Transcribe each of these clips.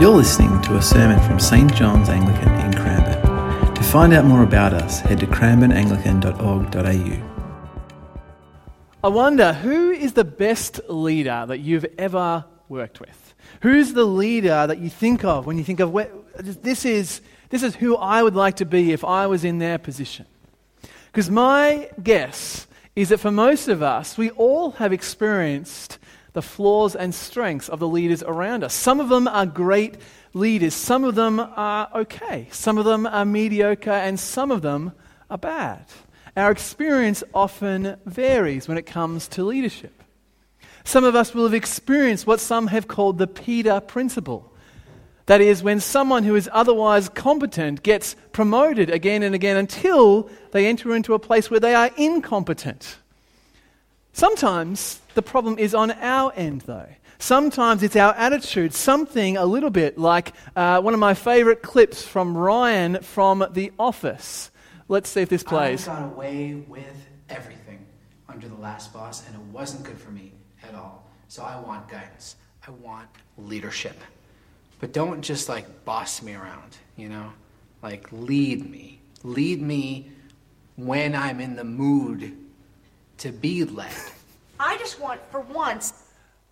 You're listening to a sermon from St John's Anglican in Cranbourne. To find out more about us, head to cranbourneanglican.org.au. I wonder who is the best leader that you've ever worked with? Who's the leader that you think of when you think of this is this is who I would like to be if I was in their position? Because my guess is that for most of us, we all have experienced the flaws and strengths of the leaders around us. Some of them are great leaders, some of them are okay, some of them are mediocre, and some of them are bad. Our experience often varies when it comes to leadership. Some of us will have experienced what some have called the Peter principle. That is, when someone who is otherwise competent gets promoted again and again until they enter into a place where they are incompetent. Sometimes the problem is on our end, though. Sometimes it's our attitude, something a little bit like uh, one of my favorite clips from Ryan from The Office. Let's see if this plays. I got away with everything under the last boss, and it wasn't good for me at all. So I want guidance. I want leadership. But don't just like boss me around, you know? Like lead me. Lead me when I'm in the mood to be led. I just want, for once,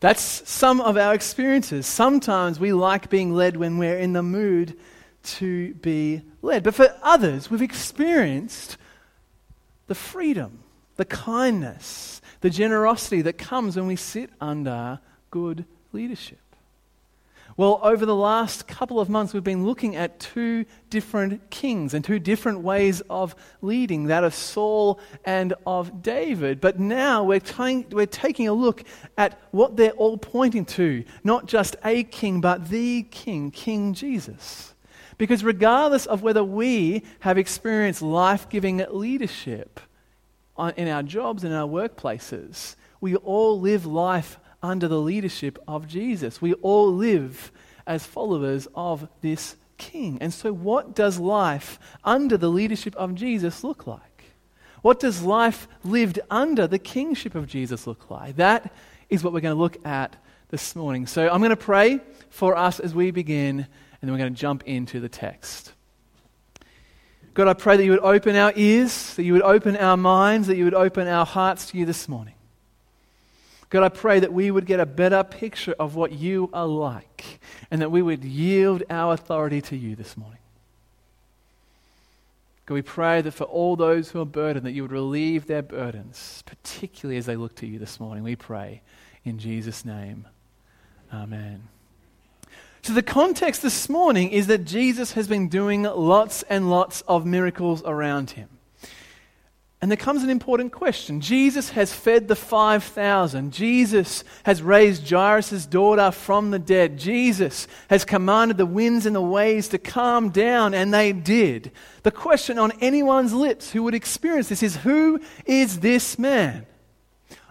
that's some of our experiences. Sometimes we like being led when we're in the mood to be led. But for others, we've experienced the freedom, the kindness, the generosity that comes when we sit under good leadership. Well, over the last couple of months, we've been looking at two different kings and two different ways of leading that of Saul and of David. But now we're, we're taking a look at what they're all pointing to not just a king, but the king, King Jesus. Because regardless of whether we have experienced life giving leadership in our jobs and our workplaces, we all live life under the leadership of Jesus. We all live as followers of this King. And so, what does life under the leadership of Jesus look like? What does life lived under the kingship of Jesus look like? That is what we're going to look at this morning. So, I'm going to pray for us as we begin, and then we're going to jump into the text. God, I pray that you would open our ears, that you would open our minds, that you would open our hearts to you this morning. God, I pray that we would get a better picture of what you are like and that we would yield our authority to you this morning. God, we pray that for all those who are burdened, that you would relieve their burdens, particularly as they look to you this morning. We pray in Jesus' name. Amen. So, the context this morning is that Jesus has been doing lots and lots of miracles around him. And there comes an important question. Jesus has fed the 5,000. Jesus has raised Jairus' daughter from the dead. Jesus has commanded the winds and the waves to calm down, and they did. The question on anyone's lips who would experience this is who is this man?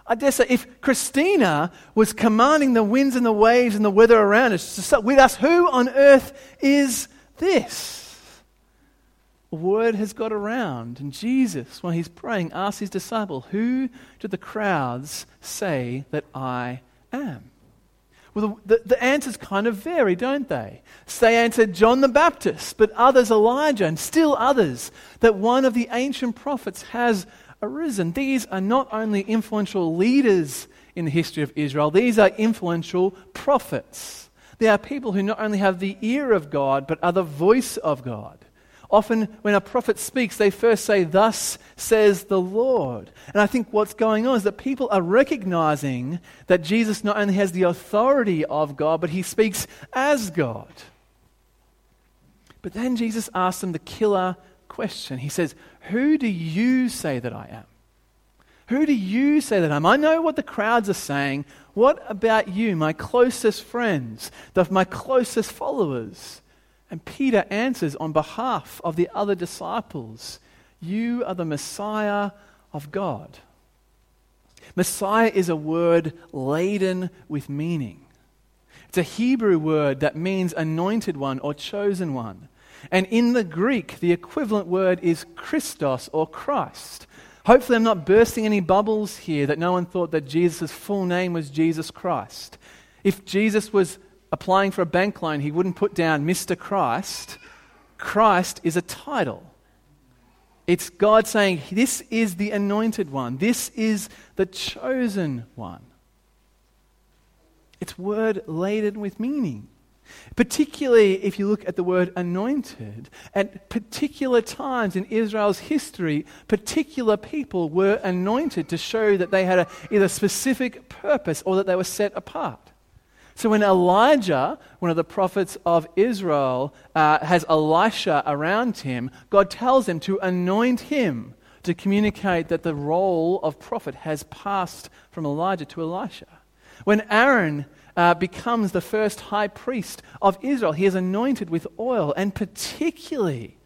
I dare say, if Christina was commanding the winds and the waves and the weather around us, with us, who on earth is this? Word has got around. And Jesus, when he's praying, asks his disciple, Who do the crowds say that I am? Well, the, the, the, answers kind of vary, don't they? So they answered John the Baptist, but others Elijah, and still others that one of the ancient prophets has arisen. These are not only influential leaders in the history of Israel, these are influential prophets. They are people who not only have the ear of God, but are the voice of God. Often, when a prophet speaks, they first say, Thus says the Lord. And I think what's going on is that people are recognizing that Jesus not only has the authority of God, but he speaks as God. But then Jesus asks them the killer question. He says, Who do you say that I am? Who do you say that I am? I know what the crowds are saying. What about you, my closest friends, my closest followers? And Peter answers on behalf of the other disciples You are the Messiah of God. Messiah is a word laden with meaning. It's a Hebrew word that means anointed one or chosen one. And in the Greek, the equivalent word is Christos or Christ. Hopefully, I'm not bursting any bubbles here that no one thought that Jesus' full name was Jesus Christ. If Jesus was applying for a bank loan, he wouldn't put down Mr. Christ. Christ is a title. It's God saying, This is the anointed one, this is the chosen one. It's word laden with meaning. Particularly if you look at the word anointed, at particular times in Israel's history, particular people were anointed to show that they had a, either specific purpose or that they were set apart. So when Elijah, one of the prophets of Israel, uh, has Elisha around him, God tells him to anoint him to communicate that the role of prophet has passed from Elijah to Elisha. When Aaron uh, becomes the first high priest of Israel. He is anointed with oil, and particularly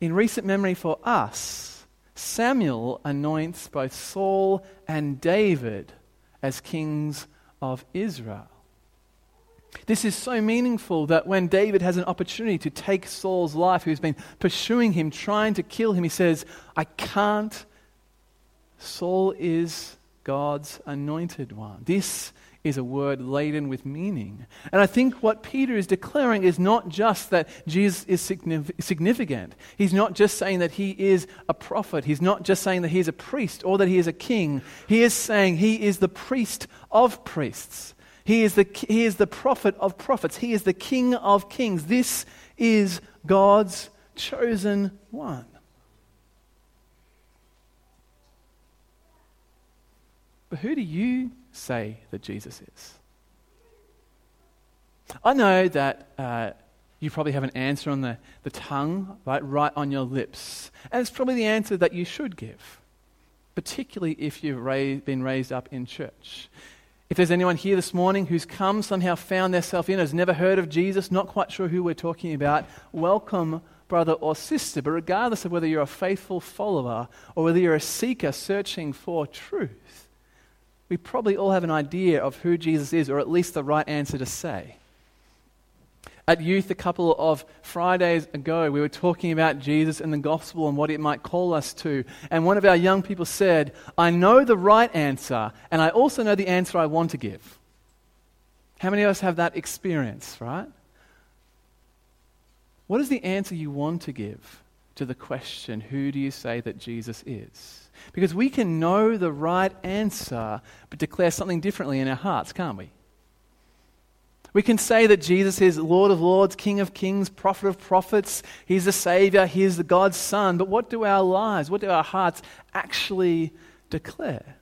in recent memory for us, Samuel anoints both Saul and David as kings of Israel. This is so meaningful that when David has an opportunity to take Saul's life, who's been pursuing him, trying to kill him, he says, I can't. Saul is God's anointed one. This is a word laden with meaning. And I think what Peter is declaring is not just that Jesus is significant. He's not just saying that he is a prophet. He's not just saying that he is a priest or that he is a king. He is saying he is the priest of priests. He is the, he is the prophet of prophets. He is the king of kings. This is God's chosen one. But who do you say that Jesus is? I know that uh, you probably have an answer on the, the tongue, right, right on your lips. And it's probably the answer that you should give, particularly if you've been raised up in church. If there's anyone here this morning who's come, somehow found themselves in, has never heard of Jesus, not quite sure who we're talking about, welcome, brother or sister. But regardless of whether you're a faithful follower or whether you're a seeker searching for truth, we probably all have an idea of who Jesus is, or at least the right answer to say. At youth, a couple of Fridays ago, we were talking about Jesus and the gospel and what it might call us to. And one of our young people said, I know the right answer, and I also know the answer I want to give. How many of us have that experience, right? What is the answer you want to give to the question, Who do you say that Jesus is? Because we can know the right answer, but declare something differently in our hearts, can't we? We can say that Jesus is Lord of Lords, King of Kings, Prophet of Prophets, He's the Savior, He's the God's Son, but what do our lives, what do our hearts actually declare?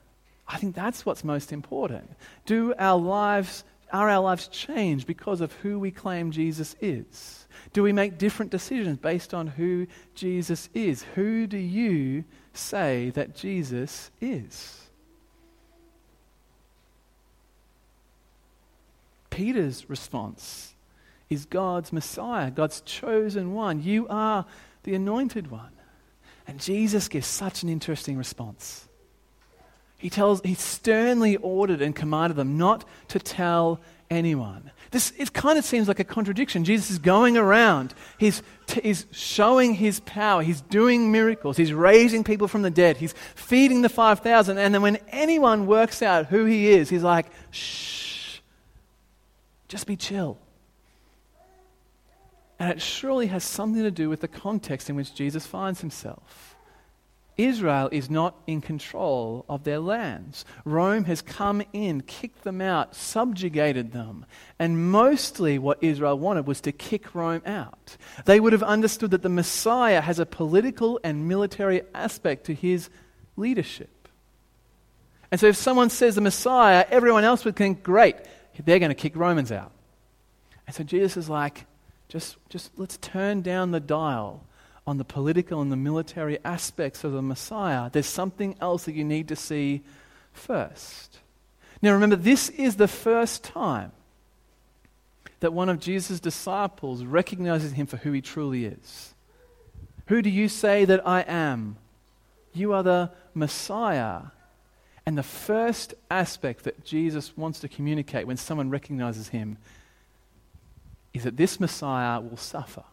I think that's what's most important. Do our lives, are our lives changed because of who we claim Jesus is? Do we make different decisions based on who Jesus is? Who do you say that Jesus is? Peter's response is God's Messiah, God's chosen one. You are the anointed one. And Jesus gives such an interesting response. He tells, he sternly ordered and commanded them not to tell anyone. This, it kind of seems like a contradiction. Jesus is going around, he's, t- he's showing his power, he's doing miracles, he's raising people from the dead, he's feeding the 5,000, and then when anyone works out who he is, he's like, shh, just be chill. And it surely has something to do with the context in which Jesus finds himself. Israel is not in control of their lands. Rome has come in, kicked them out, subjugated them. And mostly what Israel wanted was to kick Rome out. They would have understood that the Messiah has a political and military aspect to his leadership. And so if someone says the Messiah, everyone else would think, great, they're going to kick Romans out. And so Jesus is like, just, just let's turn down the dial on the political and the military aspects of the Messiah, there's something else that you need to see first. Now remember, this is the first time that one of Jesus' disciples recognizes him for who he truly is. Who do you say that I am? You are the Messiah. And the first aspect that Jesus wants to communicate when someone recognizes him is that this Messiah will suffer.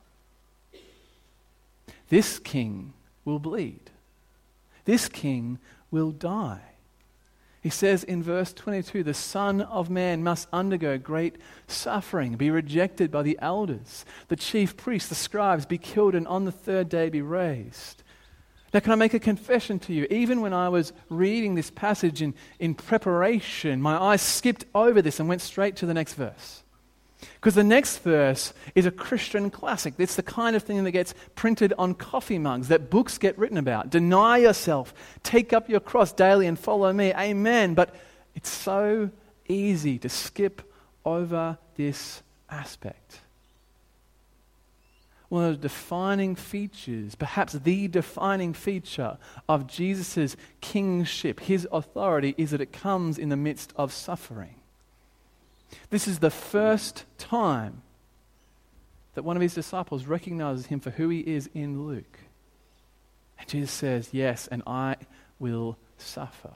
This king will bleed. This king will die. He says in verse 22 the Son of Man must undergo great suffering, be rejected by the elders, the chief priests, the scribes, be killed, and on the third day be raised. Now, can I make a confession to you? Even when I was reading this passage in, in preparation, my eyes skipped over this and went straight to the next verse. Because the next verse is a Christian classic. It's the kind of thing that gets printed on coffee mugs, that books get written about. Deny yourself, take up your cross daily, and follow me. Amen. But it's so easy to skip over this aspect. One of the defining features, perhaps the defining feature of Jesus' kingship, his authority, is that it comes in the midst of suffering. This is the first time that one of his disciples recognizes him for who he is in Luke. And Jesus says, Yes, and I will suffer.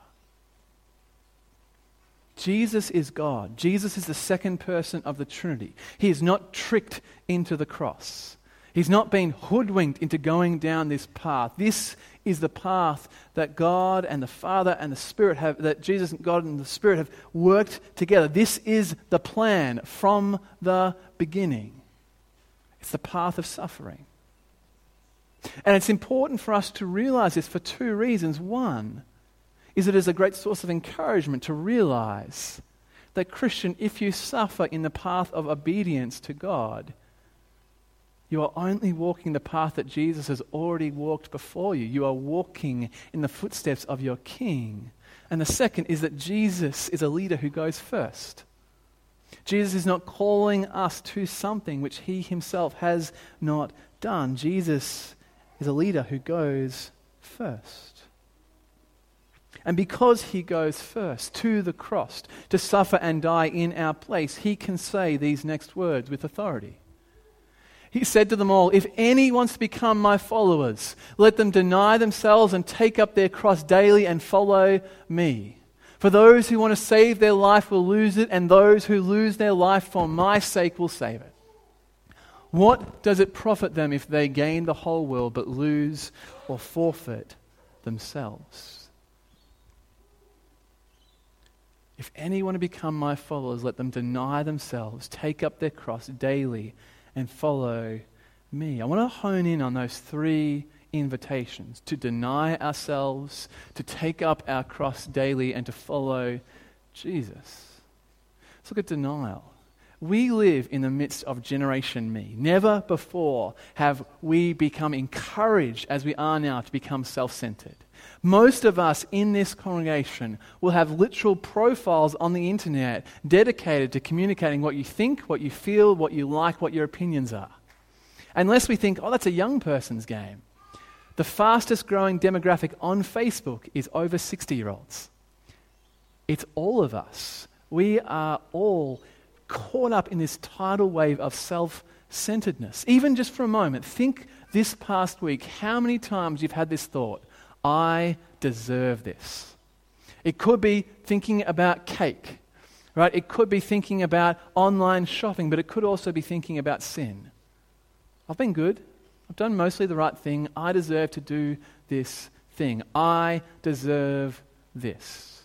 Jesus is God. Jesus is the second person of the Trinity. He is not tricked into the cross. He's not been hoodwinked into going down this path. This is the path that God and the Father and the Spirit have, that Jesus and God and the Spirit have worked together. This is the plan from the beginning. It's the path of suffering. And it's important for us to realize this for two reasons. One is it is a great source of encouragement to realize that, Christian, if you suffer in the path of obedience to God, you are only walking the path that Jesus has already walked before you. You are walking in the footsteps of your King. And the second is that Jesus is a leader who goes first. Jesus is not calling us to something which he himself has not done. Jesus is a leader who goes first. And because he goes first to the cross to suffer and die in our place, he can say these next words with authority. He said to them all, If any wants to become my followers, let them deny themselves and take up their cross daily and follow me. For those who want to save their life will lose it, and those who lose their life for my sake will save it. What does it profit them if they gain the whole world but lose or forfeit themselves? If any want to become my followers, let them deny themselves, take up their cross daily and follow me. I want to hone in on those three invitations to deny ourselves, to take up our cross daily, and to follow Jesus. Let's look at denial. We live in the midst of Generation Me. Never before have we become encouraged as we are now to become self centered. Most of us in this congregation will have literal profiles on the internet dedicated to communicating what you think, what you feel, what you like, what your opinions are. Unless we think, oh, that's a young person's game. The fastest growing demographic on Facebook is over 60 year olds. It's all of us. We are all caught up in this tidal wave of self centeredness. Even just for a moment, think this past week how many times you've had this thought I deserve this. It could be thinking about cake, right? It could be thinking about online shopping, but it could also be thinking about sin. I've been good. I've done mostly the right thing. I deserve to do this thing. I deserve this.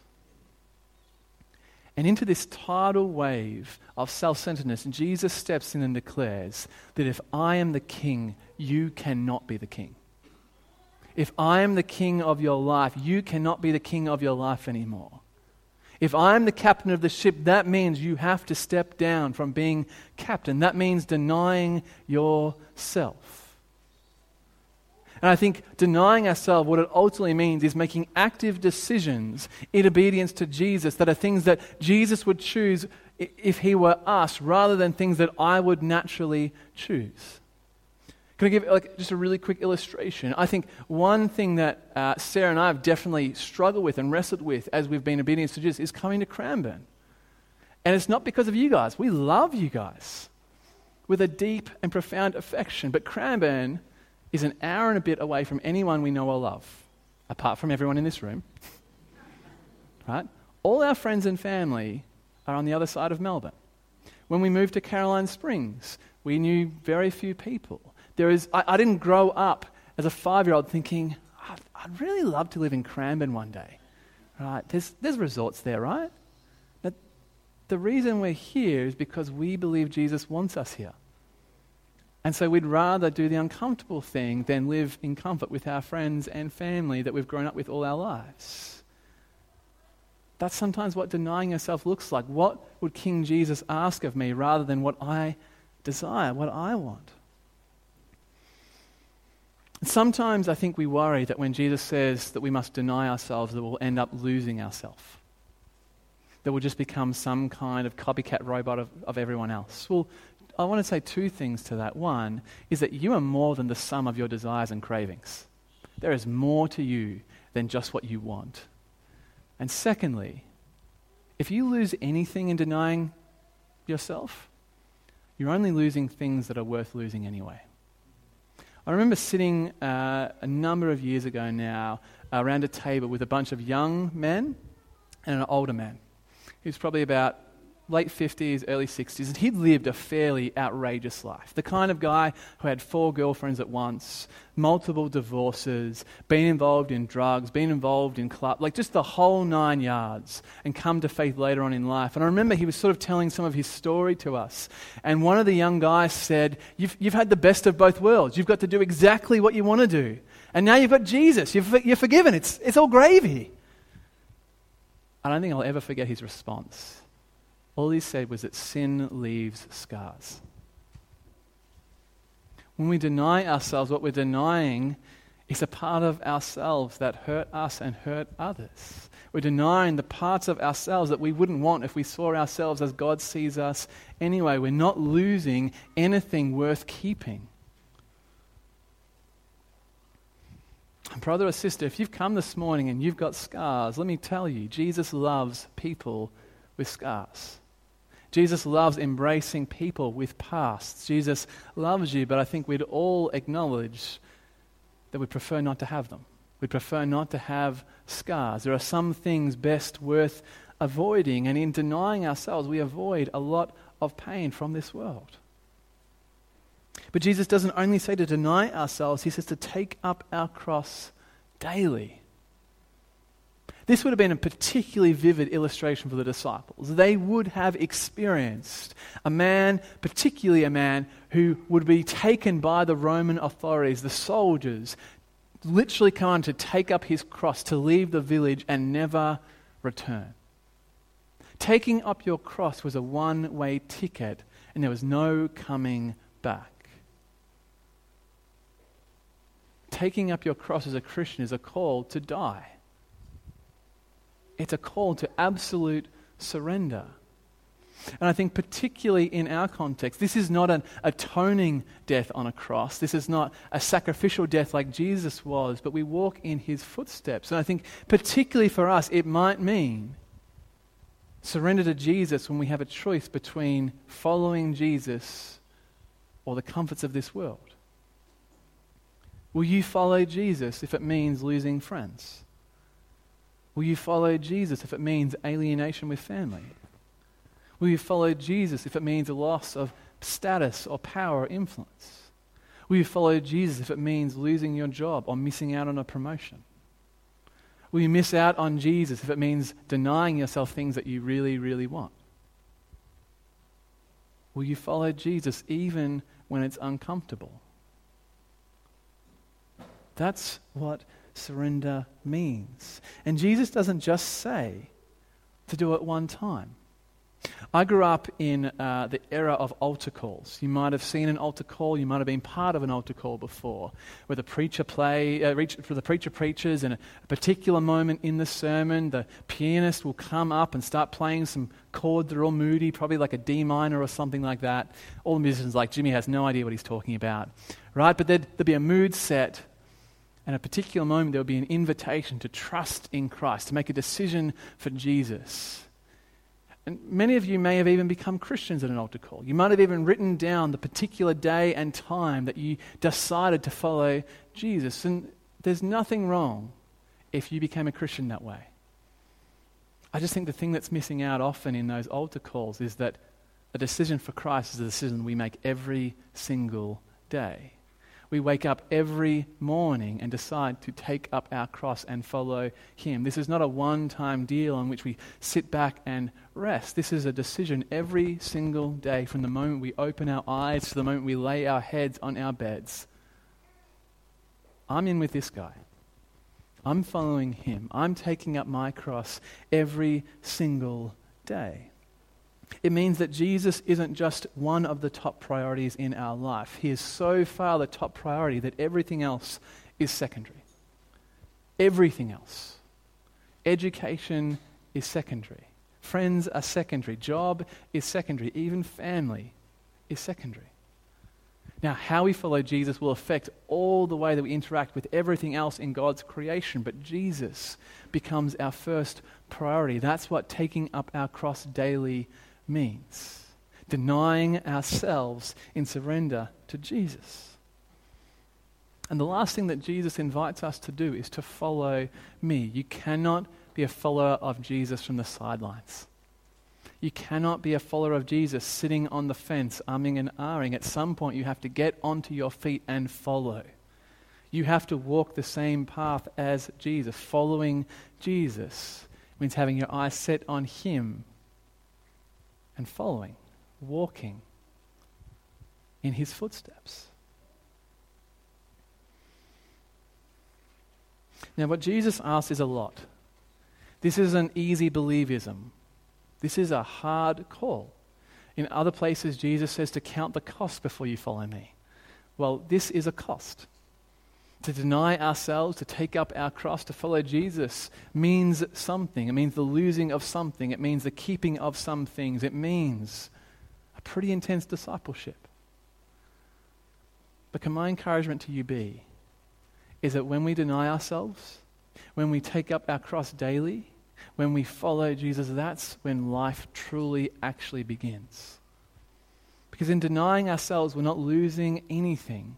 And into this tidal wave of self centeredness, Jesus steps in and declares that if I am the king, you cannot be the king. If I am the king of your life, you cannot be the king of your life anymore. If I am the captain of the ship, that means you have to step down from being captain. That means denying yourself. And I think denying ourselves, what it ultimately means is making active decisions in obedience to Jesus that are things that Jesus would choose if he were us rather than things that I would naturally choose. Can I give like just a really quick illustration? I think one thing that uh, Sarah and I have definitely struggled with and wrestled with as we've been obedient to Jesus is coming to Cranbourne. And it's not because of you guys. We love you guys with a deep and profound affection. But Cranbourne is an hour and a bit away from anyone we know or love, apart from everyone in this room. right? All our friends and family are on the other side of Melbourne. When we moved to Caroline Springs, we knew very few people. There is, I, I didn't grow up as a five year old thinking, I'd, I'd, really love to live in Cranbourne one day. Right? There's, there's results there, right? Now, the reason we're here is because we believe Jesus wants us here. And so we'd rather do the uncomfortable thing than live in comfort with our friends and family that we've grown up with all our lives. That's sometimes what denying yourself looks like. What would King Jesus ask of me rather than what I desire, what I want? Sometimes I think we worry that when Jesus says that we must deny ourselves, that we'll end up losing ourselves. That we'll just become some kind of copycat robot of, of everyone else. Well, I want to say two things to that. One is that you are more than the sum of your desires and cravings. There is more to you than just what you want. And secondly, if you lose anything in denying yourself, you're only losing things that are worth losing anyway. I remember sitting uh, a number of years ago now around a table with a bunch of young men and an older man. He was probably about late 50s, early 60s, and he'd lived a fairly outrageous life. The kind of guy who had four girlfriends at once, multiple divorces, been involved in drugs, been involved in club, like just the whole nine yards, and come to faith later on in life. And I remember he was sort of telling some of his story to us. And one of the young guys said, You've, you've had the best of both worlds. You've got to do exactly what you want to do. And now you've got Jesus. You're, you're forgiven. It's, it's all gravy. I don't think I'll ever forget his response. All he said was that sin leaves scars. When we deny ourselves, what we're denying is a part of ourselves that hurt us and hurt others. We're denying the parts of ourselves that we wouldn't want if we saw ourselves as God sees us anyway. We're not losing anything worth keeping. Brother or sister, if you've come this morning and you've got scars, let me tell you, Jesus loves people with scars. Jesus loves embracing people with pasts. Jesus loves you, but I think we'd all acknowledge that we prefer not to have them. We prefer not to have scars. There are some things best worth avoiding, and in denying ourselves, we avoid a lot of pain from this world. But Jesus doesn't only say to deny ourselves, he says to take up our cross daily. This would have been a particularly vivid illustration for the disciples. They would have experienced a man, particularly a man, who would be taken by the Roman authorities, the soldiers, literally come on to take up his cross, to leave the village and never return. Taking up your cross was a one way ticket, and there was no coming back. Taking up your cross as a Christian is a call to die. It's a call to absolute surrender. And I think, particularly in our context, this is not an atoning death on a cross. This is not a sacrificial death like Jesus was, but we walk in his footsteps. And I think, particularly for us, it might mean surrender to Jesus when we have a choice between following Jesus or the comforts of this world. Will you follow Jesus if it means losing friends? Will you follow Jesus if it means alienation with family? Will you follow Jesus if it means a loss of status or power or influence? Will you follow Jesus if it means losing your job or missing out on a promotion? Will you miss out on Jesus if it means denying yourself things that you really, really want? Will you follow Jesus even when it's uncomfortable? That's what surrender means. And Jesus doesn't just say to do it one time. I grew up in uh, the era of altar calls. You might have seen an altar call. You might have been part of an altar call before, where the preacher play, uh, reach, for the preacher preaches, in a particular moment in the sermon, the pianist will come up and start playing some chords that are all moody, probably like a D minor or something like that. All the musicians like Jimmy has no idea what he's talking about, right? But there'd, there'd be a mood set, and a particular moment, there will be an invitation to trust in Christ, to make a decision for Jesus. And many of you may have even become Christians at an altar call. You might have even written down the particular day and time that you decided to follow Jesus. And there's nothing wrong if you became a Christian that way. I just think the thing that's missing out often in those altar calls is that a decision for Christ is a decision we make every single day. We wake up every morning and decide to take up our cross and follow Him. This is not a one time deal on which we sit back and rest. This is a decision every single day from the moment we open our eyes to the moment we lay our heads on our beds. I'm in with this guy. I'm following him. I'm taking up my cross every single day. It means that Jesus isn't just one of the top priorities in our life. He is so far the top priority that everything else is secondary. Everything else. Education is secondary. Friends are secondary. Job is secondary. Even family is secondary. Now, how we follow Jesus will affect all the way that we interact with everything else in God's creation, but Jesus becomes our first priority. That's what taking up our cross daily means denying ourselves in surrender to Jesus. And the last thing that Jesus invites us to do is to follow me. You cannot be a follower of Jesus from the sidelines. You cannot be a follower of Jesus sitting on the fence, umming and ahhing. At some point, you have to get onto your feet and follow. You have to walk the same path as Jesus. Following Jesus means having your eyes set on Him and following, walking in his footsteps. Now, what Jesus asks is a lot. This is an easy believism. This is a hard call. In other places, Jesus says to count the cost before you follow me. Well, this is a cost. To deny ourselves, to take up our cross, to follow Jesus means something. It means the losing of something. It means the keeping of some things. It means a pretty intense discipleship. But can my encouragement to you be is that when we deny ourselves, when we take up our cross daily, when we follow Jesus, that's when life truly actually begins. Because in denying ourselves, we're not losing anything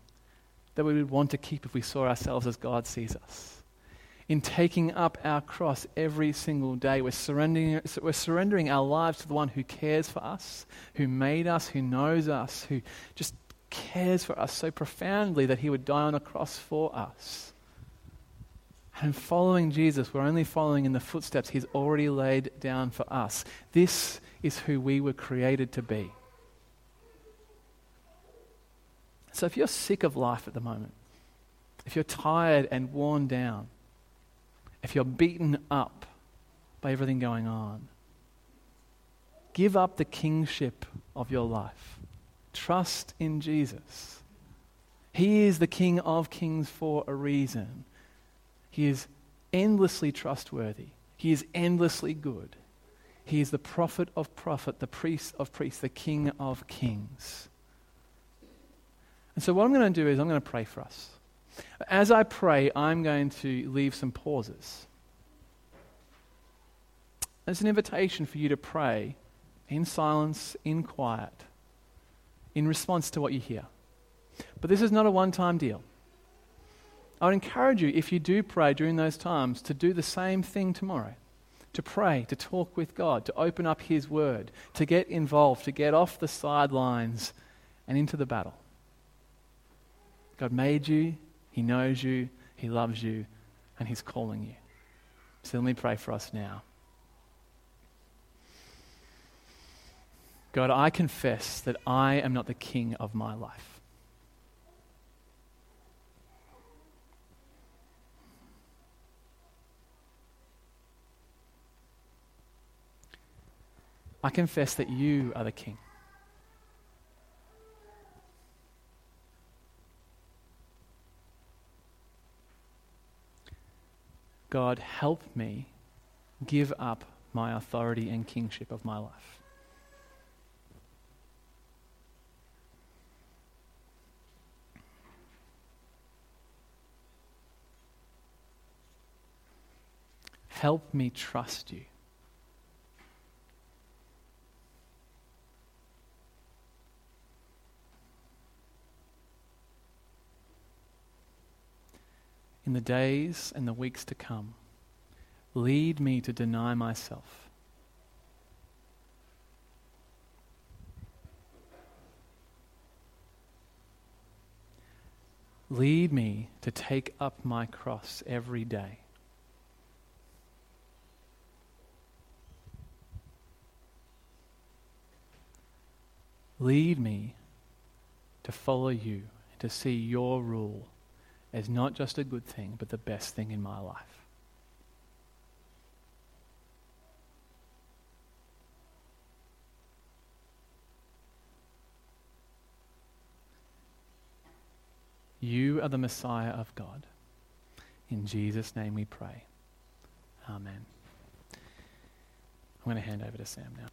that we would want to keep if we saw ourselves as God sees us. In taking up our cross every single day, we're surrendering, we're surrendering our lives to the one who cares for us, who made us, who knows us, who just cares for us so profoundly that he would die on a cross for us. And following Jesus, we're only following in the footsteps he's already laid down for us. This is who we were created to be. So if you're sick of life at the moment, if you're tired and worn down, if you're beaten up by everything going on, give up the kingship of your life. Trust in Jesus. He is the King of kings for a reason. He is endlessly trustworthy. He is endlessly good. He is the prophet of prophet, the priest of priests, the king of kings. And so, what I'm going to do is, I'm going to pray for us. As I pray, I'm going to leave some pauses. It's an invitation for you to pray in silence, in quiet, in response to what you hear. But this is not a one time deal. I would encourage you, if you do pray during those times, to do the same thing tomorrow. To pray, to talk with God, to open up His Word, to get involved, to get off the sidelines and into the battle. God made you, He knows you, He loves you, and He's calling you. So let me pray for us now. God, I confess that I am not the king of my life. I confess that you are the king. God, help me give up my authority and kingship of my life. Help me trust you. In the days and the weeks to come. Lead me to deny myself. Lead me to take up my cross every day. Lead me to follow you and to see your rule as not just a good thing, but the best thing in my life. You are the Messiah of God. In Jesus' name we pray. Amen. I'm going to hand over to Sam now.